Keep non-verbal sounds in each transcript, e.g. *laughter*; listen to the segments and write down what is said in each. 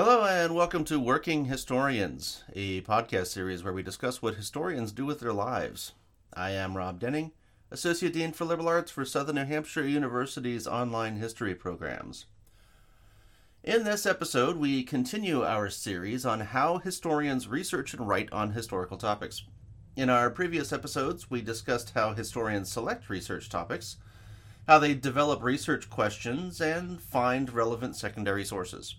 Hello, and welcome to Working Historians, a podcast series where we discuss what historians do with their lives. I am Rob Denning, Associate Dean for Liberal Arts for Southern New Hampshire University's online history programs. In this episode, we continue our series on how historians research and write on historical topics. In our previous episodes, we discussed how historians select research topics, how they develop research questions, and find relevant secondary sources.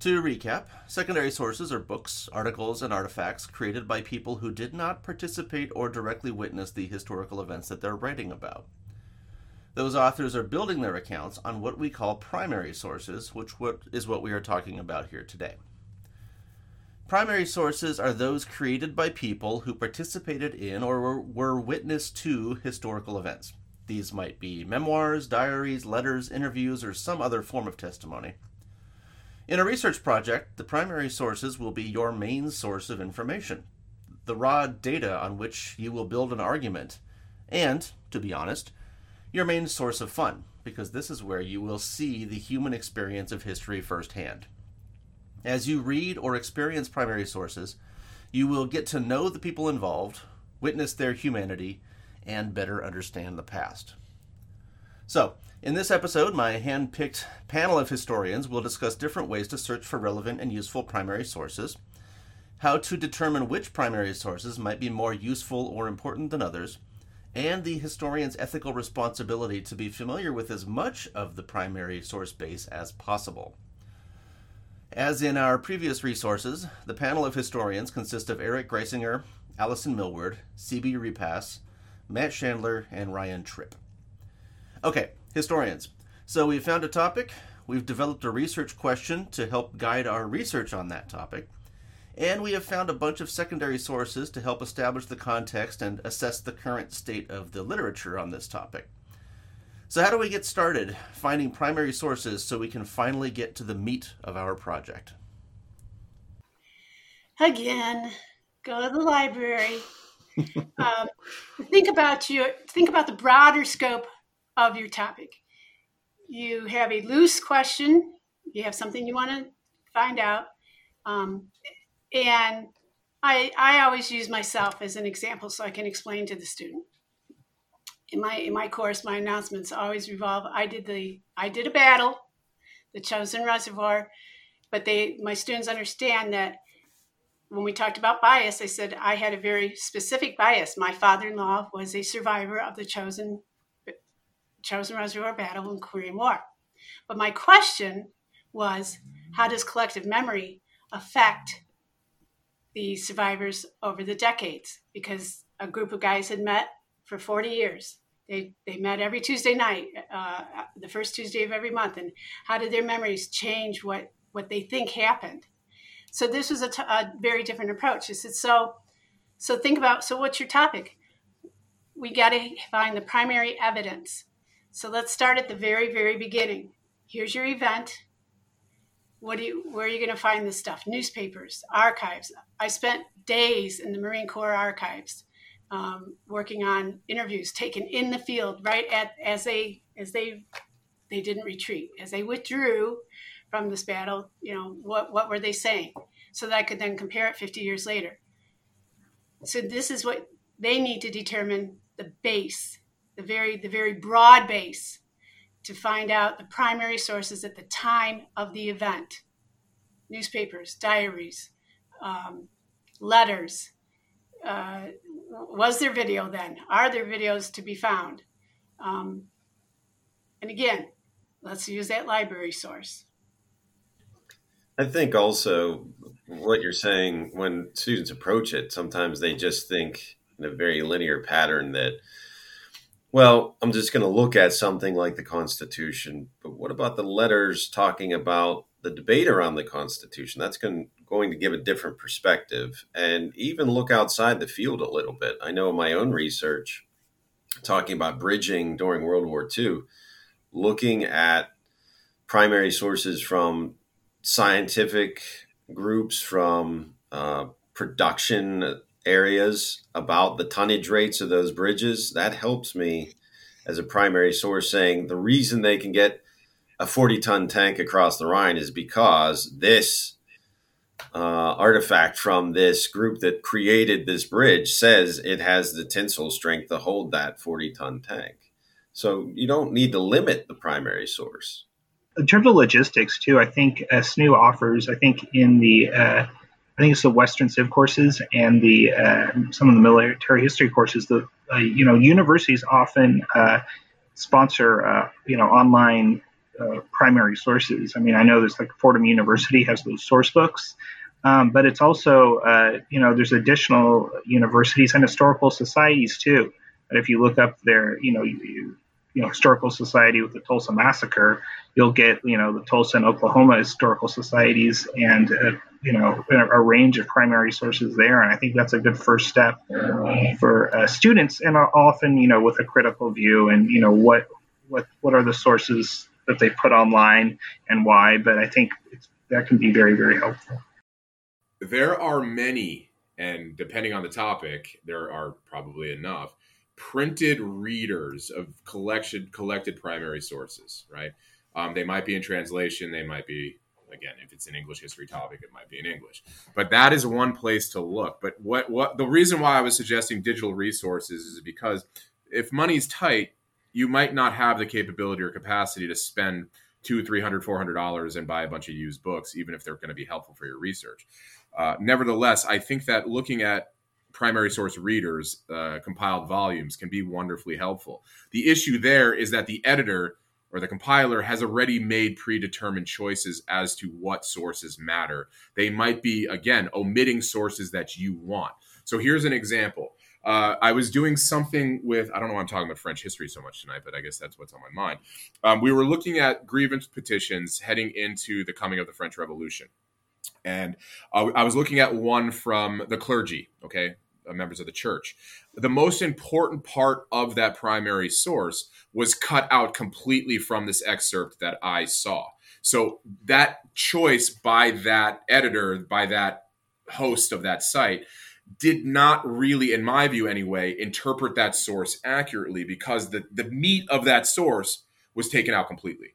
To recap, secondary sources are books, articles, and artifacts created by people who did not participate or directly witness the historical events that they're writing about. Those authors are building their accounts on what we call primary sources, which is what we are talking about here today. Primary sources are those created by people who participated in or were witness to historical events. These might be memoirs, diaries, letters, interviews, or some other form of testimony. In a research project, the primary sources will be your main source of information, the raw data on which you will build an argument, and, to be honest, your main source of fun, because this is where you will see the human experience of history firsthand. As you read or experience primary sources, you will get to know the people involved, witness their humanity, and better understand the past. So, in this episode, my hand picked panel of historians will discuss different ways to search for relevant and useful primary sources, how to determine which primary sources might be more useful or important than others, and the historian's ethical responsibility to be familiar with as much of the primary source base as possible. As in our previous resources, the panel of historians consists of Eric Greisinger, Allison Millward, C.B. Repass, Matt Schandler, and Ryan Tripp. Okay, historians. So we've found a topic, we've developed a research question to help guide our research on that topic, and we have found a bunch of secondary sources to help establish the context and assess the current state of the literature on this topic. So, how do we get started finding primary sources so we can finally get to the meat of our project? Again, go to the library. *laughs* um, think about your think about the broader scope of your topic. You have a loose question, you have something you want to find out. Um, and I, I always use myself as an example so I can explain to the student. In my in my course, my announcements always revolve. I did the I did a battle, the Chosin Reservoir, but they my students understand that when we talked about bias, I said I had a very specific bias. My father-in-law was a survivor of the Chosin Chosin Reservoir Battle and Korean War. But my question was how does collective memory affect the survivors over the decades? Because a group of guys had met for 40 years. They, they met every Tuesday night, uh, the first Tuesday of every month. And how did their memories change what, what they think happened? So this was a, t- a very different approach. I said, so, so think about, so what's your topic? We got to find the primary evidence so let's start at the very, very beginning. Here's your event. What do you, where are you going to find this stuff? Newspapers, archives. I spent days in the Marine Corps archives um, working on interviews taken in the field right at as they as they they didn't retreat as they withdrew from this battle. You know what what were they saying, so that I could then compare it 50 years later. So this is what they need to determine the base the very the very broad base to find out the primary sources at the time of the event. Newspapers diaries um, letters uh, was there video then? Are there videos to be found? Um, and again let's use that library source. I think also what you're saying when students approach it sometimes they just think in a very linear pattern that well, I'm just going to look at something like the Constitution, but what about the letters talking about the debate around the Constitution? That's going, going to give a different perspective and even look outside the field a little bit. I know in my own research, talking about bridging during World War II, looking at primary sources from scientific groups, from uh, production areas about the tonnage rates of those bridges, that helps me as a primary source saying the reason they can get a 40 ton tank across the Rhine is because this uh, artifact from this group that created this bridge says it has the tensile strength to hold that 40 ton tank. So you don't need to limit the primary source. In terms of logistics, too, I think uh, SNU offers, I think in the uh, I think it's the Western Civ courses and the uh, some of the military history courses. The uh, you know universities often uh, sponsor uh, you know online uh, primary sources. I mean, I know there's like Fordham University has those source books, um, but it's also uh, you know there's additional universities and historical societies too. But if you look up their you know you, you know historical society with the Tulsa massacre, you'll get you know the Tulsa and Oklahoma historical societies and uh, you know a, range of primary sources there, and I think that's a good first step for uh, students, and often you know with a critical view and you know what what what are the sources that they put online and why. But I think that can be very very helpful. There are many, and depending on the topic, there are probably enough printed readers of collection collected primary sources, right? Um, they might be in translation, they might be again if it's an English history topic, it might be in English. But that is one place to look. But what what the reason why I was suggesting digital resources is because if money's tight, you might not have the capability or capacity to spend two, three hundred, four hundred dollars and buy a bunch of used books, even if they're going to be helpful for your research. Uh, nevertheless, I think that looking at primary source readers, uh, compiled volumes can be wonderfully helpful. The issue there is that the editor or the compiler has already made predetermined choices as to what sources matter. They might be, again, omitting sources that you want. So here's an example. Uh, I was doing something with, I don't know why I'm talking about French history so much tonight, but I guess that's what's on my mind. Um, we were looking at grievance petitions heading into the coming of the French Revolution. And uh, I was looking at one from the clergy, okay, Uh, members of the church. The most important part of that primary source was cut out completely from this excerpt that I saw. So that choice by that editor, by that host of that site, did not really, in my view anyway, interpret that source accurately because the, the meat of that source was taken out completely.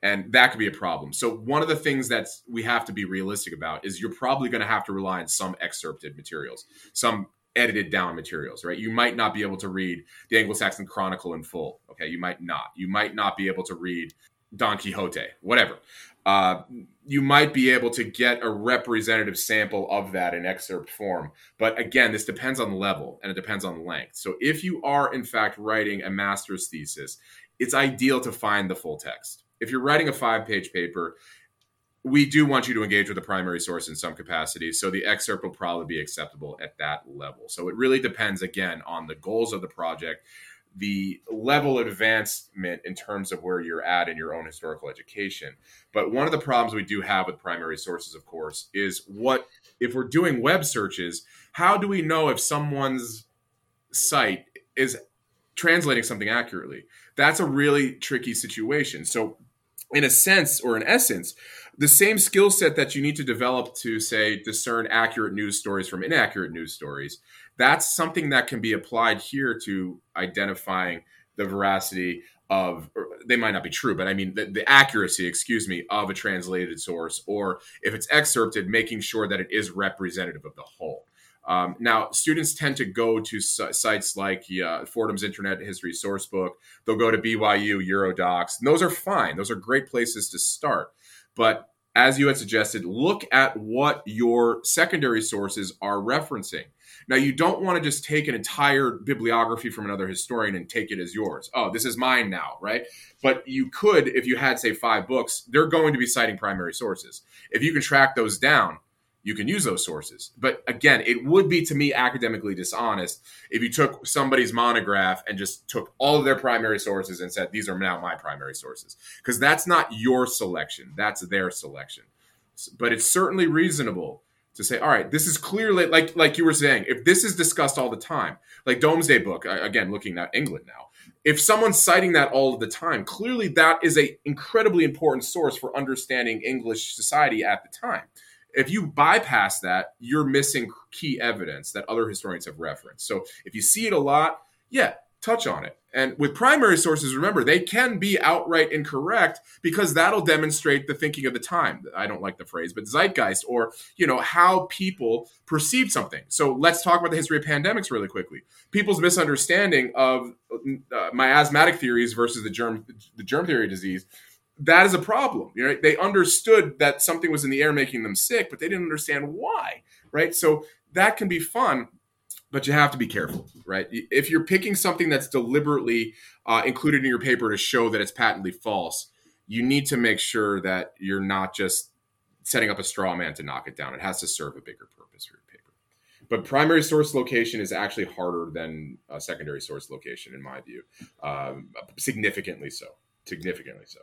And that could be a problem. So, one of the things that we have to be realistic about is you're probably going to have to rely on some excerpted materials, some edited down materials, right? You might not be able to read the Anglo-Saxon Chronicle in full. Okay, you might not. You might not be able to read Don Quixote, whatever. Uh, you might be able to get a representative sample of that in excerpt form. But again, this depends on the level and it depends on length. So if you are, in fact, writing a master's thesis, it's ideal to find the full text. If you're writing a five page paper, we do want you to engage with the primary source in some capacity. So the excerpt will probably be acceptable at that level. So it really depends, again, on the goals of the project, the level of advancement in terms of where you're at in your own historical education. But one of the problems we do have with primary sources, of course, is what if we're doing web searches, how do we know if someone's site is translating something accurately? That's a really tricky situation. So, in a sense or in essence, the same skill set that you need to develop to say discern accurate news stories from inaccurate news stories. That's something that can be applied here to identifying the veracity of they might not be true but i mean the, the, accuracy excuse me of a translated source or if it's excerpted making sure that it is representative of the whole um, now students tend to go to sites like uh, fordham's internet history sourcebook they'll go to byu eurodocs and those are fine those are great places to start but as you had suggested, look at what your secondary sources are referencing. Now, you don't want to just take an entire bibliography from another historian and take it as yours. Oh, this is mine now, right? But you could, if you had, say, five books, they're going to be citing primary sources. If you can track those down, you can use those sources. But again, it would be to me academically dishonest if you took somebody's monograph and just took all of their primary sources and said, these are now my primary sources. Because that's not your selection, that's their selection. But it's certainly reasonable to say, all right, this is clearly like like you were saying, if this is discussed all the time, like Domesday Book, again, looking at England now, if someone's citing that all of the time, clearly that is a incredibly important source for understanding English society at the time if you bypass that, you're missing key evidence that other historians have referenced. So if you see it a lot, yeah, touch on it. And with primary sources, remember, they can be outright incorrect because that'll demonstrate the thinking of the time. I don't like the phrase, but zeitgeist or, you know, how people perceive something. So let's talk about the history of pandemics really quickly. People's misunderstanding of uh, miasmatic theories versus the germ the germ theory disease that is a problem. Know, they understood that something was in the air making them sick, but they didn't understand why, right? So that can be fun, but you have to be careful, right? If you're picking something that's deliberately uh, included in your paper to show that it's patently false, you need to make sure that you're not just setting up a straw man to knock it down. It has to serve a bigger purpose for your paper. But primary source location is actually harder than a secondary source location, in my view, um, significantly so. Significantly so.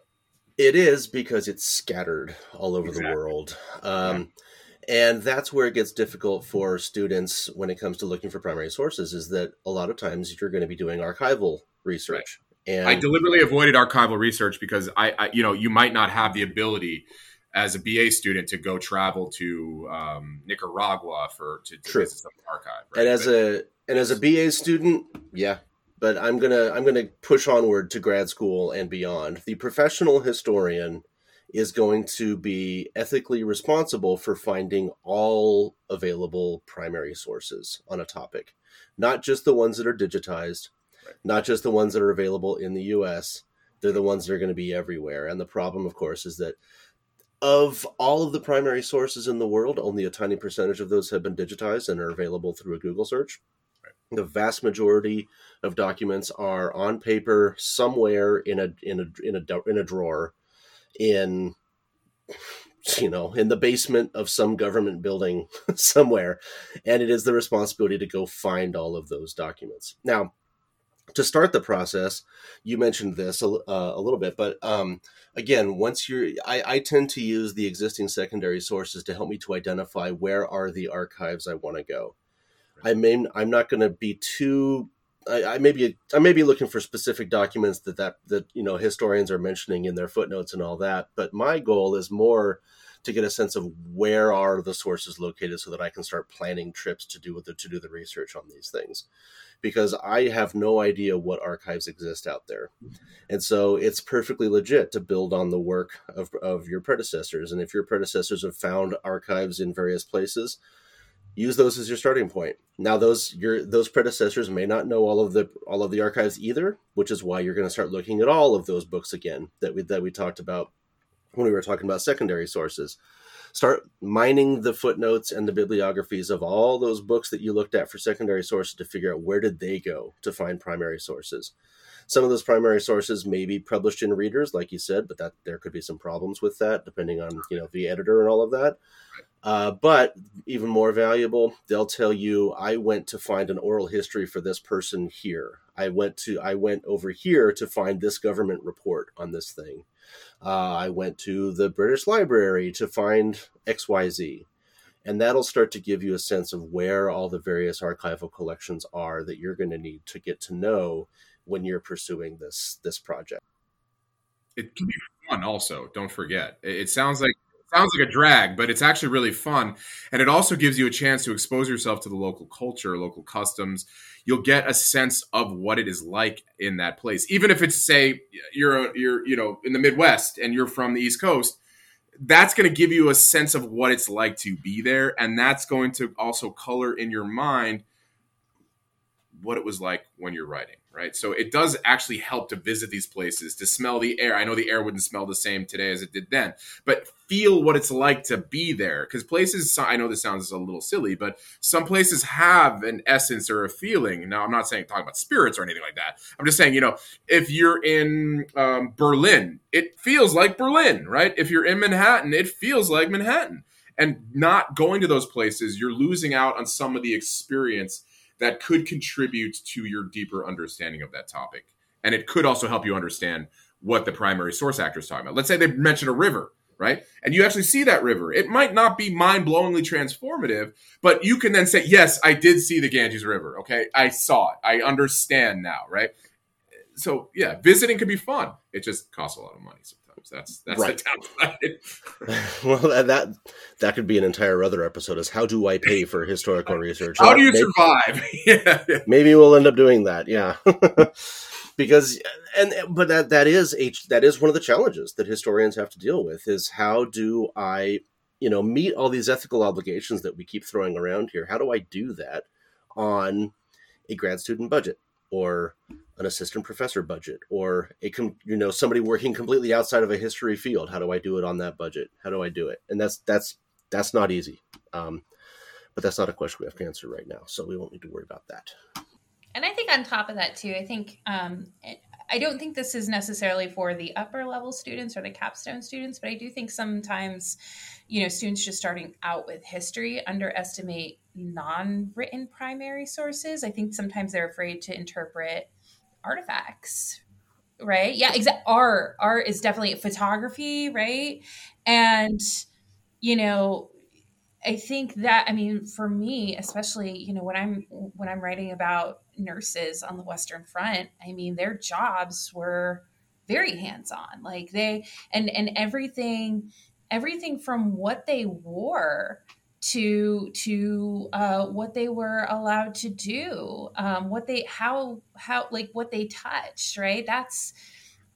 It is because it's scattered all over exactly. the world. Um, yeah and that's where it gets difficult for students when it comes to looking for primary sources is that a lot of times you're going to be doing archival research right. and i deliberately avoided archival research because I, I, you know you might not have the ability as a ba student to go travel to um, nicaragua for to, to visit some archive right? and as but, a and as a ba student yeah but i'm gonna i'm gonna push onward to grad school and beyond the professional historian is going to be ethically responsible for finding all available primary sources on a topic, not just the ones that are digitized, right. not just the ones that are available in the US. They're the ones that are going to be everywhere. And the problem, of course, is that of all of the primary sources in the world, only a tiny percentage of those have been digitized and are available through a Google search. The vast majority of documents are on paper somewhere in a in a in a in a drawer in you know in the basement of some government building *laughs* somewhere. And it is the responsibility to go find all of those documents. Now to start the process you mentioned this a, uh, a little bit but um, again once you're I, I, tend to use the existing secondary sources to help me to identify where are the archives i want to go i mean i'm not going to be too I, I may be I may be looking for specific documents that that that you know historians are mentioning in their footnotes and all that. But my goal is more to get a sense of where are the sources located so that I can start planning trips to do the, to do the research on these things because I have no idea what archives exist out there. And so it's perfectly legit to build on the work of, of your predecessors. And if your predecessors have found archives in various places, use those as your starting point. Now those your those predecessors may not know all of the all of the archives either, which is why you're going to start looking at all of those books again that we that we talked about when we were talking about secondary sources. Start mining the footnotes and the bibliographies of all those books that you looked at for secondary sources to figure out where did they go to find primary sources. Some of those primary sources may be published in readers, like you said, but that there could be some problems with that, depending on you know the editor and all of that. Uh, but even more valuable, they'll tell you, I went to find an oral history for this person here. I went to I went over here to find this government report on this thing. Uh, I went to the British Library to find X Y Z, and that'll start to give you a sense of where all the various archival collections are that you're going to need to get to know when you're pursuing this this project. It can be fun, also. Don't forget. It sounds like sounds like a drag, but it's actually really fun. And it also gives you a chance to expose yourself to the local culture, local customs. You'll get a sense of what it is like in that place. Even if it's say you're you're you know in the Midwest and you're from the East Coast, that's going to give you a sense of what it's like to be there and that's going to also color in your mind what it was like when you're writing right? So it does actually help to visit these places, to smell the air. I know the air wouldn't smell the same today as it did then, but feel what it's like to be there. Because places, I know this sounds a little silly, but some places have an essence or a feeling. Now, I'm not saying talking about spirits or anything like that. I'm just saying, you know, if you're in um, Berlin, it feels like Berlin, right? If you're in Manhattan, it feels like Manhattan. And not going to those places, you're losing out on some of the experience that could contribute to your deeper understanding of that topic. And it could also help you understand what the primary source actor is talking about. Let's say they mention a river, right? And you actually see that river. It might not be mind blowingly transformative, but you can then say, yes, I did see the Ganges River. Okay. I saw it. I understand now, right? So, yeah, visiting can be fun. It just costs a lot of money sometimes. Classrooms. That's that's Right. the downside. *laughs* *laughs* well, that, that that could be an entire other episode. Is how do I pay for historical *laughs* research? How do you Maybe- survive? yeah, yeah. maybe we'll end up doing that yeah because and but that that is a that is one of the challenges that historians have to deal with is how do i you know meet all these ethical obligations that we keep throwing around here how do i do that on a grad student budget or an assistant professor budget or a com- you know somebody working completely outside of a history field. How do i do it on that budget? How do i do it? And that's that's that's not easy. Um, but that's not a question we have to answer right now so we won't need to worry about that. And I think on top of that too, I think um, I don't think this is necessarily for the upper level students or the capstone students, but I do think sometimes, you know, students just starting out with history underestimate non-written primary sources. I think sometimes they're afraid to interpret artifacts. Right? Yeah, exactly. Art, art is definitely photography, right? And you know, I think that I mean for me especially you know when I'm when I'm writing about nurses on the western front I mean their jobs were very hands on like they and and everything everything from what they wore to to uh, what they were allowed to do um, what they how how like what they touched right? That's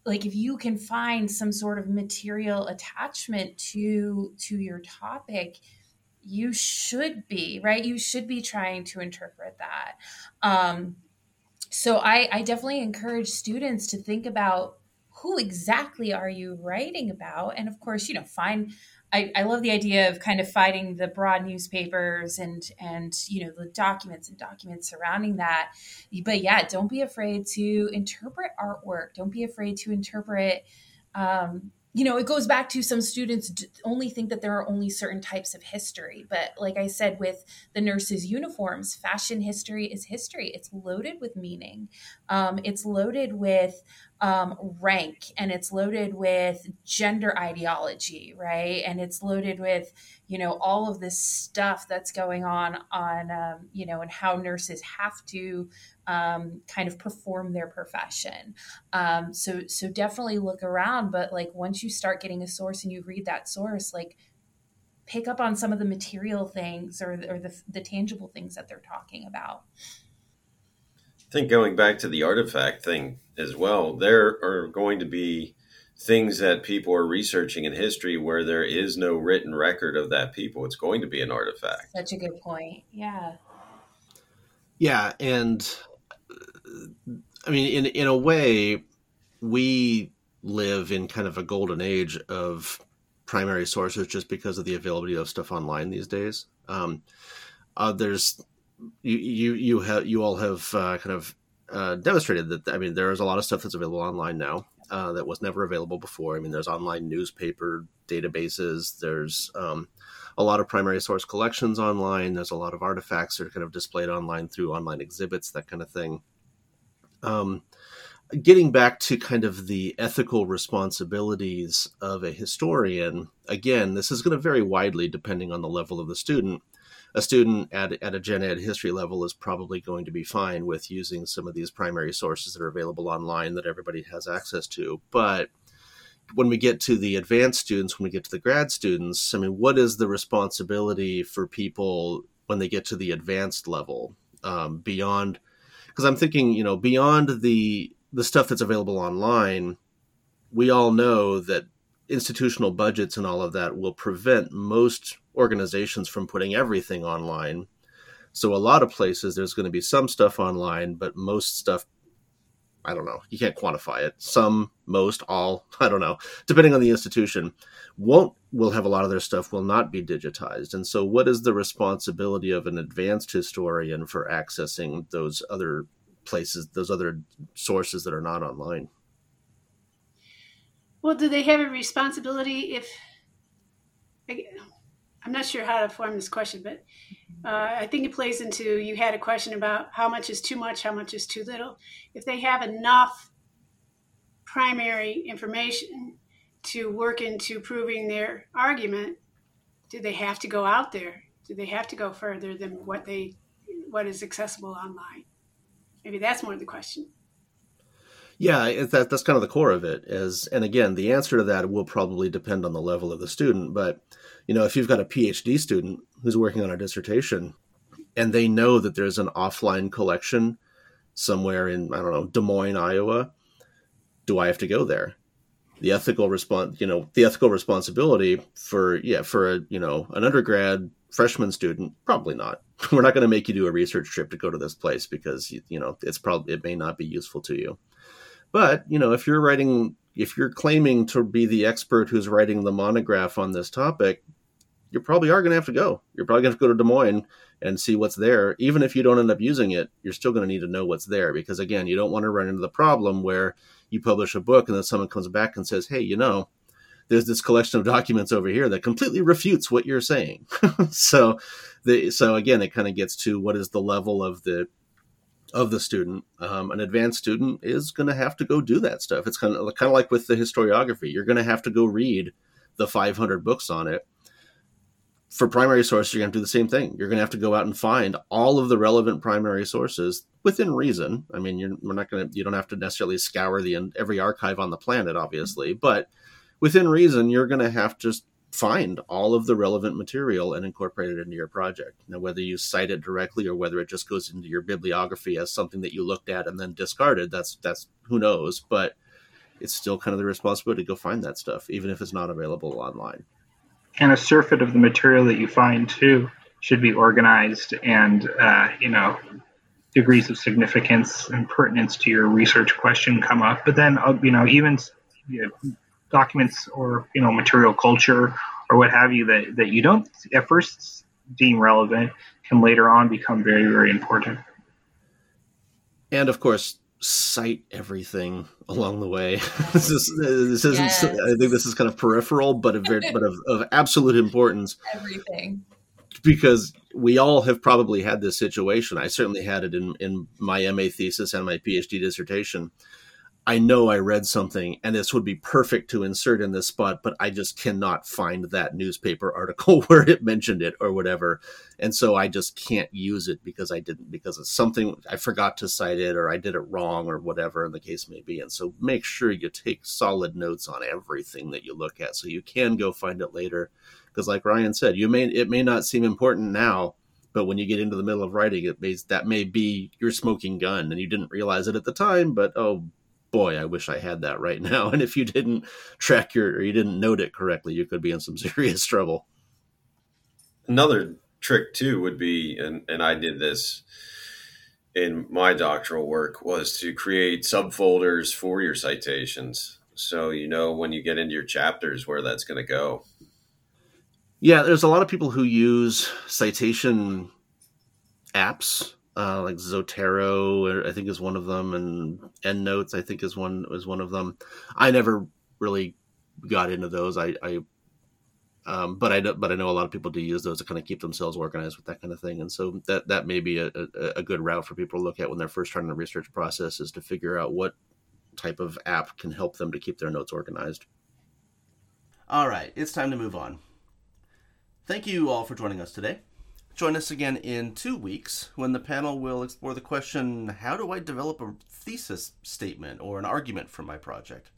like if you can find some sort of material attachment to to your topic you should be right? You should be trying to interpret that. Um, so I, I definitely encourage students to think about who exactly are you writing about? And of course you know find I, I love the idea of kind of fighting the broad newspapers and and you know the documents and documents surrounding that but yeah don't be afraid to interpret artwork don't be afraid to interpret um, you know, it goes back to some students only think that there are only certain types of history. But like I said, with the nurses' uniforms, fashion history is history. It's loaded with meaning. Um, it's loaded with um, rank, and it's loaded with gender ideology, right? And it's loaded with you know all of this stuff that's going on on um, you know and how nurses have to um, kind of perform their profession. Um, so so definitely look around, but like once you start getting a source and you read that source, like pick up on some of the material things or, or the, the tangible things that they're talking about. I think going back to the artifact thing as well, there are going to be things that people are researching in history where there is no written record of that people. It's going to be an artifact. Such a good point. Yeah. Yeah, and uh, I mean, in in a way, we live in kind of a golden age of primary sources just because of the availability of stuff online these days. Um, uh, there's you you you have you all have uh, kind of uh, demonstrated that I mean there is a lot of stuff that's available online now uh, that was never available before. I mean, there's online newspaper databases. There's um, a lot of primary source collections online. There's a lot of artifacts that are kind of displayed online through online exhibits, that kind of thing. Um, getting back to kind of the ethical responsibilities of a historian, again, this is going to vary widely depending on the level of the student. A student at, at a gen ed history level is probably going to be fine with using some of these primary sources that are available online that everybody has access to. But when we get to the advanced students, when we get to the grad students, I mean, what is the responsibility for people when they get to the advanced level um, beyond? Because I'm thinking, you know, beyond the the stuff that's available online, we all know that institutional budgets and all of that will prevent most organizations from putting everything online. So a lot of places there's going to be some stuff online, but most stuff I don't know. You can't quantify it. Some, most, all, *laughs* I don't know, depending on the institution, won't will have a lot of their stuff will not be digitized. And so what is the responsibility of an advanced historian for accessing those other places, those other sources that are not online? Well, do they have a responsibility if? I'm not sure how to form this question, but uh, I think it plays into you had a question about how much is too much, how much is too little. If they have enough primary information to work into proving their argument, do they have to go out there? Do they have to go further than what they what is accessible online? Maybe that's more the question. Yeah, that, that's kind of the core of it. Is and again, the answer to that will probably depend on the level of the student. But you know, if you've got a PhD student who's working on a dissertation, and they know that there's an offline collection somewhere in I don't know Des Moines, Iowa, do I have to go there? The ethical response, you know, the ethical responsibility for yeah for a you know an undergrad freshman student, probably not. *laughs* We're not going to make you do a research trip to go to this place because you, you know it's probably it may not be useful to you. But, you know, if you're writing, if you're claiming to be the expert who's writing the monograph on this topic, you probably are going to have to go. You're probably going to to go to Des Moines and see what's there. Even if you don't end up using it, you're still going to need to know what's there because, again, you don't want to run into the problem where you publish a book and then someone comes back and says, hey, you know, there's this collection of documents over here that completely refutes what you're saying. *laughs* so, the, so again, it kind of gets to what is the level of the of the student. Um, an advanced student is going to have to go do that stuff. It's kind of kind of like with the historiography. You're going to have to go read the 500 books on it. For primary sources, you're going to do the same thing. You're going to have to go out and find all of the relevant primary sources within reason. I mean, you're we're not going to you don't have to necessarily scour the every archive on the planet, obviously, but within reason, you're going to have to find all of the relevant material and incorporate it into your project. Now, whether you cite it directly or whether it just goes into your bibliography as something that you looked at and then discarded, that's that's who knows. But it's still kind of the responsibility to go find that stuff, even if it's not available online. And a surfeit of the material that you find too should be organized and uh, you know degrees of significance and pertinence to your research question come up. But then uh, you know even documents or you know material culture or what have you that, that you don't at first deem relevant can later on become very very important. And of course cite everything along the way. *laughs* This is this isn't yes. i think this is kind of peripheral but of very, but of, of absolute importance. *laughs* Everything. Because we all have probably had this situation. I certainly had it in in my ma thesis and my phd dissertation I know I read something and this would be perfect to insert in this spot, but I just cannot find that newspaper *laughs* article where it mentioned it or whatever. And so I just can't use it because I didn't, because it's something I forgot to cite it or I did it wrong or whatever the case may be. And so make sure you take solid notes on everything that you look at so you can go find it later. Because like Ryan said, you may, it may not seem important now, but when you get into the middle of writing it may, that may be your smoking gun and you didn't realize it at the time but oh boy, I wish I had that right *laughs* now. And if you didn't track your or you didn't note it correctly, you could be in some *laughs* serious trouble. Another trick too would be, and, and I did this in my doctoral work, was to create subfolders for your citations. So you know when you get into your chapters where that's going to go. Yeah, there's a lot of people who use citation apps uh, like Zotero, I think is one of them, and EndNotes, I think is one is one of them. I never really got into those. I, I um, but I but I know a lot of people do use those to kind of keep themselves organized with that kind of thing, and so that that may be a, a, a good route for people to look at when they're first starting the research process is to figure out what type of app can help them to keep their notes organized. All right, it's time to move on. Thank you all for joining us today. Join us again in two weeks when the panel will explore the question How do I develop a thesis statement or an argument for my project?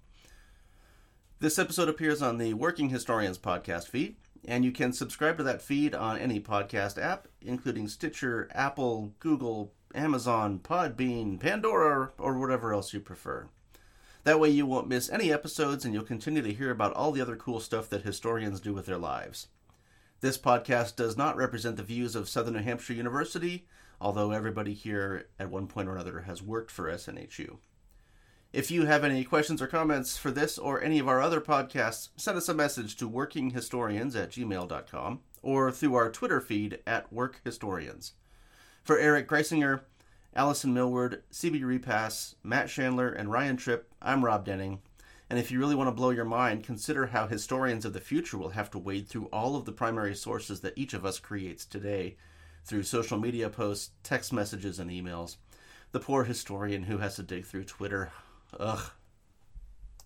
This episode appears on the Working Historians podcast feed, and you can subscribe to that feed on any podcast app, including Stitcher, Apple, Google, Amazon, Podbean, Pandora, or whatever else you prefer. That way, you won't miss any episodes and you'll continue to hear about all the other cool stuff that historians do with their lives. This podcast does not represent the views of Southern New Hampshire University, although everybody here at one point or another has worked for SNHU. If you have any questions or comments for this or any of our other podcasts, send us a message to workinghistorians at gmail.com or through our Twitter feed at workhistorians. For Eric Greisinger, Allison Millward, CB Repass, Matt Schandler, and Ryan Tripp, I'm Rob Denning. And if you really want to blow your mind, consider how historians of the future will have to wade through all of the primary sources that each of us creates today through social media posts, text messages, and emails. The poor historian who has to dig through Twitter. Ugh.